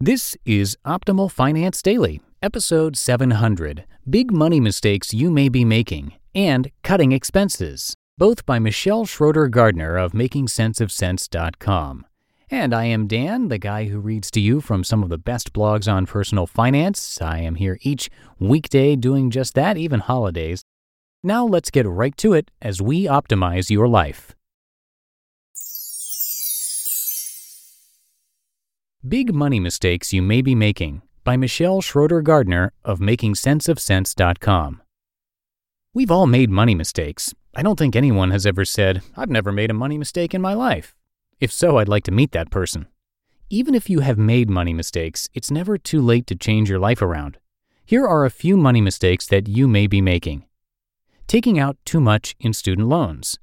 This is Optimal Finance Daily, episode 700 Big Money Mistakes You May Be Making and Cutting Expenses, both by Michelle Schroeder Gardner of MakingSenseOfCents.com. And I am Dan, the guy who reads to you from some of the best blogs on personal finance. I am here each weekday doing just that, even holidays. Now let's get right to it as we optimize your life. Big Money Mistakes You May Be Making by Michelle Schroeder Gardner of MakingSenseOfCents.com. We've all made money mistakes. I don't think anyone has ever said, I've never made a money mistake in my life. If so, I'd like to meet that person. Even if you have made money mistakes, it's never too late to change your life around. Here are a few money mistakes that you may be making. Taking out too much in student loans.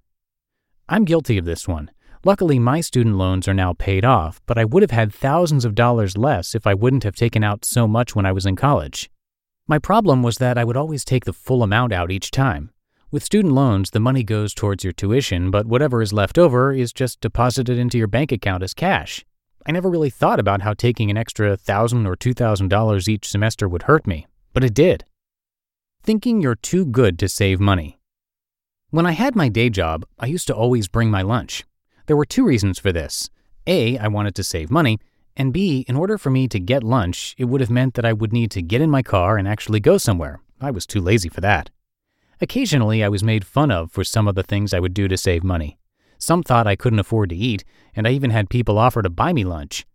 I'm guilty of this one. Luckily, my student loans are now paid off, but I would have had thousands of dollars less if I wouldn't have taken out so much when I was in college. My problem was that I would always take the full amount out each time. With student loans, the money goes towards your tuition, but whatever is left over is just deposited into your bank account as cash. I never really thought about how taking an extra 1,000 or $2,000 each semester would hurt me, but it did. Thinking you're too good to save money. When I had my day job, I used to always bring my lunch. There were two reasons for this. A, I wanted to save money, and B, in order for me to get lunch, it would have meant that I would need to get in my car and actually go somewhere. I was too lazy for that. Occasionally, I was made fun of for some of the things I would do to save money. Some thought I couldn't afford to eat, and I even had people offer to buy me lunch.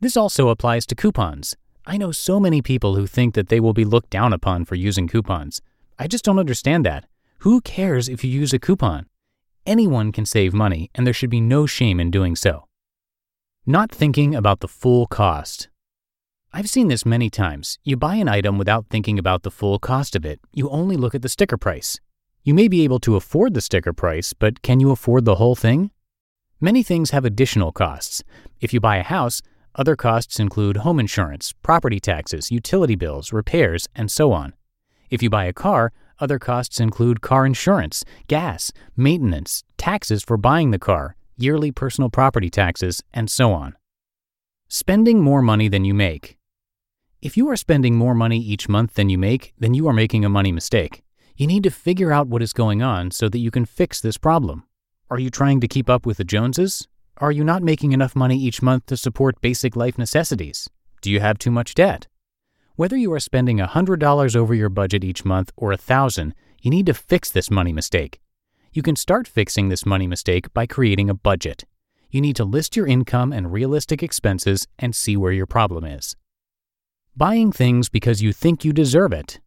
This also applies to coupons. I know so many people who think that they will be looked down upon for using coupons. I just don't understand that. Who cares if you use a coupon? Anyone can save money, and there should be no shame in doing so. Not thinking about the full cost. I've seen this many times. You buy an item without thinking about the full cost of it. You only look at the sticker price. You may be able to afford the sticker price, but can you afford the whole thing? Many things have additional costs. If you buy a house, other costs include home insurance, property taxes, utility bills, repairs, and so on. If you buy a car, other costs include car insurance, gas, maintenance, taxes for buying the car, yearly personal property taxes, and so on. Spending more money than you make. If you are spending more money each month than you make, then you are making a money mistake. You need to figure out what is going on so that you can fix this problem. Are you trying to keep up with the Joneses? Are you not making enough money each month to support basic life necessities? Do you have too much debt? Whether you are spending $100 over your budget each month or 1000 you need to fix this money mistake. You can start fixing this money mistake by creating a budget. You need to list your income and realistic expenses and see where your problem is. Buying things because you think you deserve it.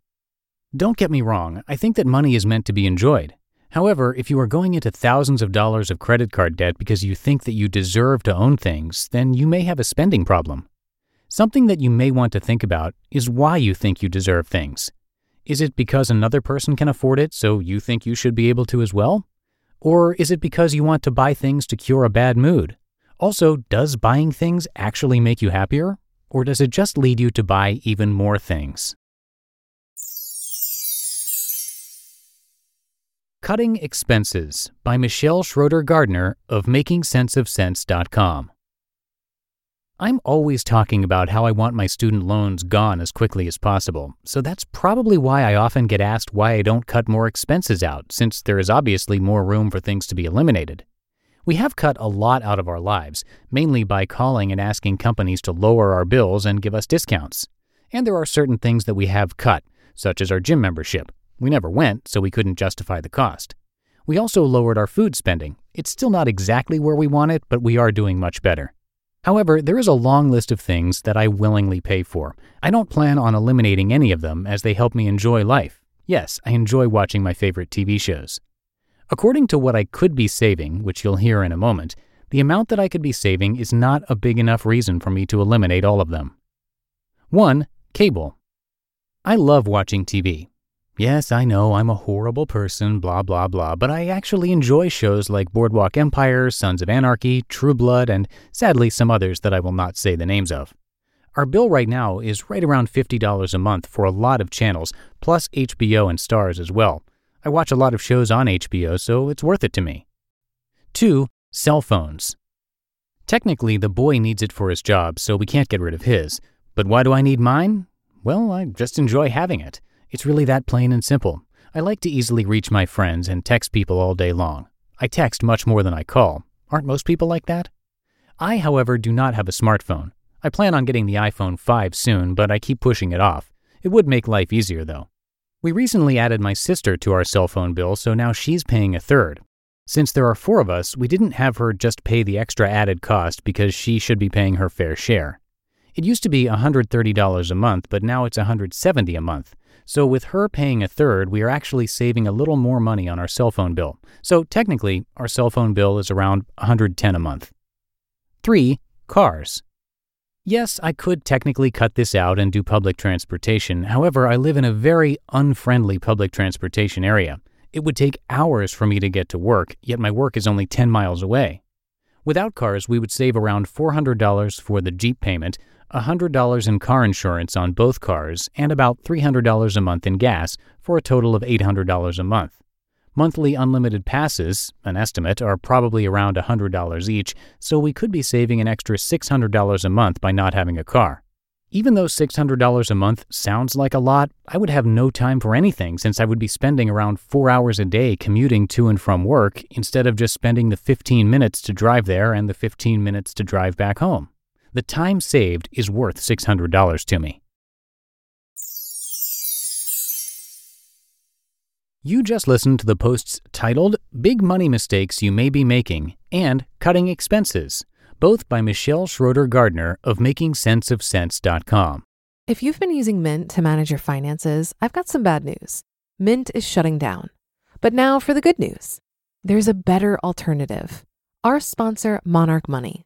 Don't get me wrong, I think that money is meant to be enjoyed. However, if you are going into thousands of dollars of credit card debt because you think that you deserve to own things, then you may have a spending problem. Something that you may want to think about is why you think you deserve things. Is it because another person can afford it, so you think you should be able to as well? Or is it because you want to buy things to cure a bad mood? Also, does buying things actually make you happier? Or does it just lead you to buy even more things? Cutting Expenses by Michelle Schroeder Gardner of MakingSenseOfCents.com. I'm always talking about how I want my student loans gone as quickly as possible, so that's probably why I often get asked why I don't cut more expenses out, since there is obviously more room for things to be eliminated. We have cut a lot out of our lives, mainly by calling and asking companies to lower our bills and give us discounts. And there are certain things that we have cut, such as our gym membership. We never went, so we couldn't justify the cost. We also lowered our food spending. It's still not exactly where we want it, but we are doing much better. However, there is a long list of things that I willingly pay for. I don't plan on eliminating any of them as they help me enjoy life. Yes, I enjoy watching my favorite TV shows. According to what I could be saving, which you'll hear in a moment, the amount that I could be saving is not a big enough reason for me to eliminate all of them. 1. Cable. I love watching TV. Yes, I know I'm a horrible person, blah, blah, blah, but I actually enjoy shows like Boardwalk Empire, Sons of Anarchy, True Blood, and sadly some others that I will not say the names of. Our bill right now is right around $50 a month for a lot of channels, plus HBO and Starz as well. I watch a lot of shows on HBO, so it's worth it to me. 2. Cell phones. Technically, the boy needs it for his job, so we can't get rid of his. But why do I need mine? Well, I just enjoy having it. It's really that plain and simple. I like to easily reach my friends and text people all day long. I text much more than I call. Aren't most people like that? I, however, do not have a smartphone. I plan on getting the iPhone 5 soon, but I keep pushing it off. It would make life easier, though. We recently added my sister to our cell phone bill, so now she's paying a third. Since there are four of us, we didn't have her just pay the extra added cost because she should be paying her fair share. It used to be $130 a month, but now it's 170 a month. So with her paying a third, we are actually saving a little more money on our cell phone bill. So technically, our cell phone bill is around 110 a month. 3. Cars. Yes, I could technically cut this out and do public transportation. However, I live in a very unfriendly public transportation area. It would take hours for me to get to work, yet my work is only 10 miles away. Without cars, we would save around $400 for the Jeep payment, $100 in car insurance on both cars, and about $300 a month in gas for a total of $800 a month. Monthly unlimited passes, an estimate, are probably around $100 each, so we could be saving an extra $600 a month by not having a car. Even though $600 a month sounds like a lot, I would have no time for anything since I would be spending around four hours a day commuting to and from work instead of just spending the 15 minutes to drive there and the 15 minutes to drive back home. The time saved is worth $600 to me. You just listened to the posts titled Big Money Mistakes You May Be Making and Cutting Expenses, both by Michelle Schroeder Gardner of MakingSenseOfCents.com. If you've been using Mint to manage your finances, I've got some bad news. Mint is shutting down. But now for the good news there's a better alternative. Our sponsor, Monarch Money.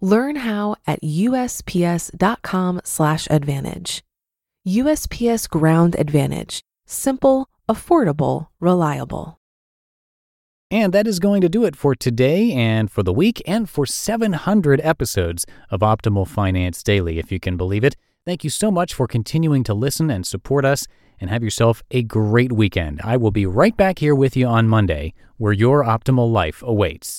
Learn how at usps.com/advantage. USPS Ground Advantage: simple, affordable, reliable. And that is going to do it for today and for the week and for 700 episodes of Optimal Finance Daily, if you can believe it. Thank you so much for continuing to listen and support us, and have yourself a great weekend. I will be right back here with you on Monday, where your optimal life awaits.